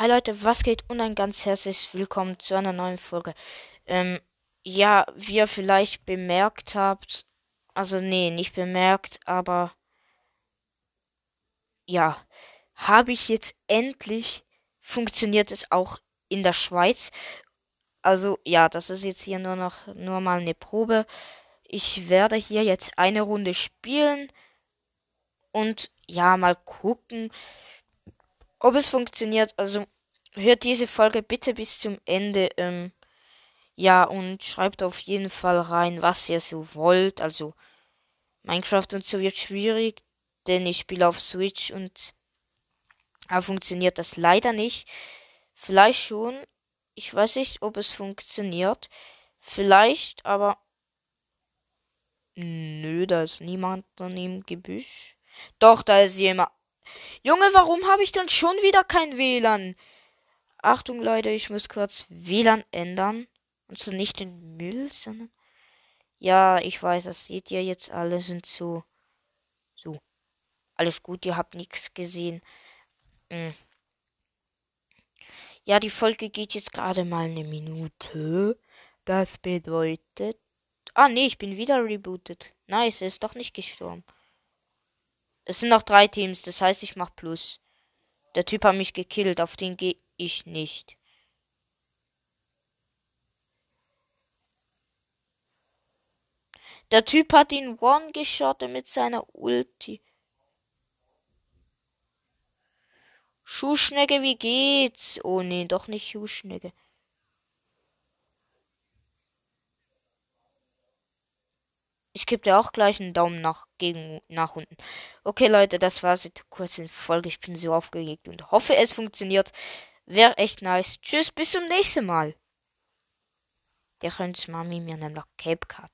Hi Leute, was geht und ein ganz herzliches Willkommen zu einer neuen Folge. Ähm, ja, wie ihr vielleicht bemerkt habt, also nee, nicht bemerkt, aber ja, habe ich jetzt endlich funktioniert es auch in der Schweiz. Also ja, das ist jetzt hier nur noch nur mal eine Probe. Ich werde hier jetzt eine Runde spielen und ja, mal gucken, ob es funktioniert. Also hört diese Folge bitte bis zum Ende. Ähm, ja, und schreibt auf jeden Fall rein, was ihr so wollt. Also Minecraft und so wird schwierig, denn ich spiele auf Switch und da funktioniert das leider nicht. Vielleicht schon. Ich weiß nicht, ob es funktioniert. Vielleicht, aber. Nö, da ist niemand daneben Gebüsch. Doch, da ist jemand. Junge, warum habe ich dann schon wieder kein WLAN? Achtung, Leute, ich muss kurz WLAN ändern. Und so nicht den Müll, sondern. Ja, ich weiß, das seht ihr jetzt alle, sind so. So. Alles gut, ihr habt nichts gesehen. Hm. Ja, die Folge geht jetzt gerade mal eine Minute. Das bedeutet. Ah, nee, ich bin wieder rebootet. Nice, ist doch nicht gestorben. Es sind noch drei Teams, das heißt, ich mach Plus. Der Typ hat mich gekillt, auf den gehe ich nicht. Der Typ hat ihn one-geschottet mit seiner Ulti. Schuhschnecke, wie geht's? Oh nee, doch nicht Schuhschnecke. Gebe dir auch gleich einen Daumen nach, gegen, nach unten. Okay, Leute, das war's jetzt kurz in Folge. Ich bin so aufgeregt und hoffe, es funktioniert. Wäre echt nice. Tschüss, bis zum nächsten Mal. Der könnt Mami mir nämlich Cape Card.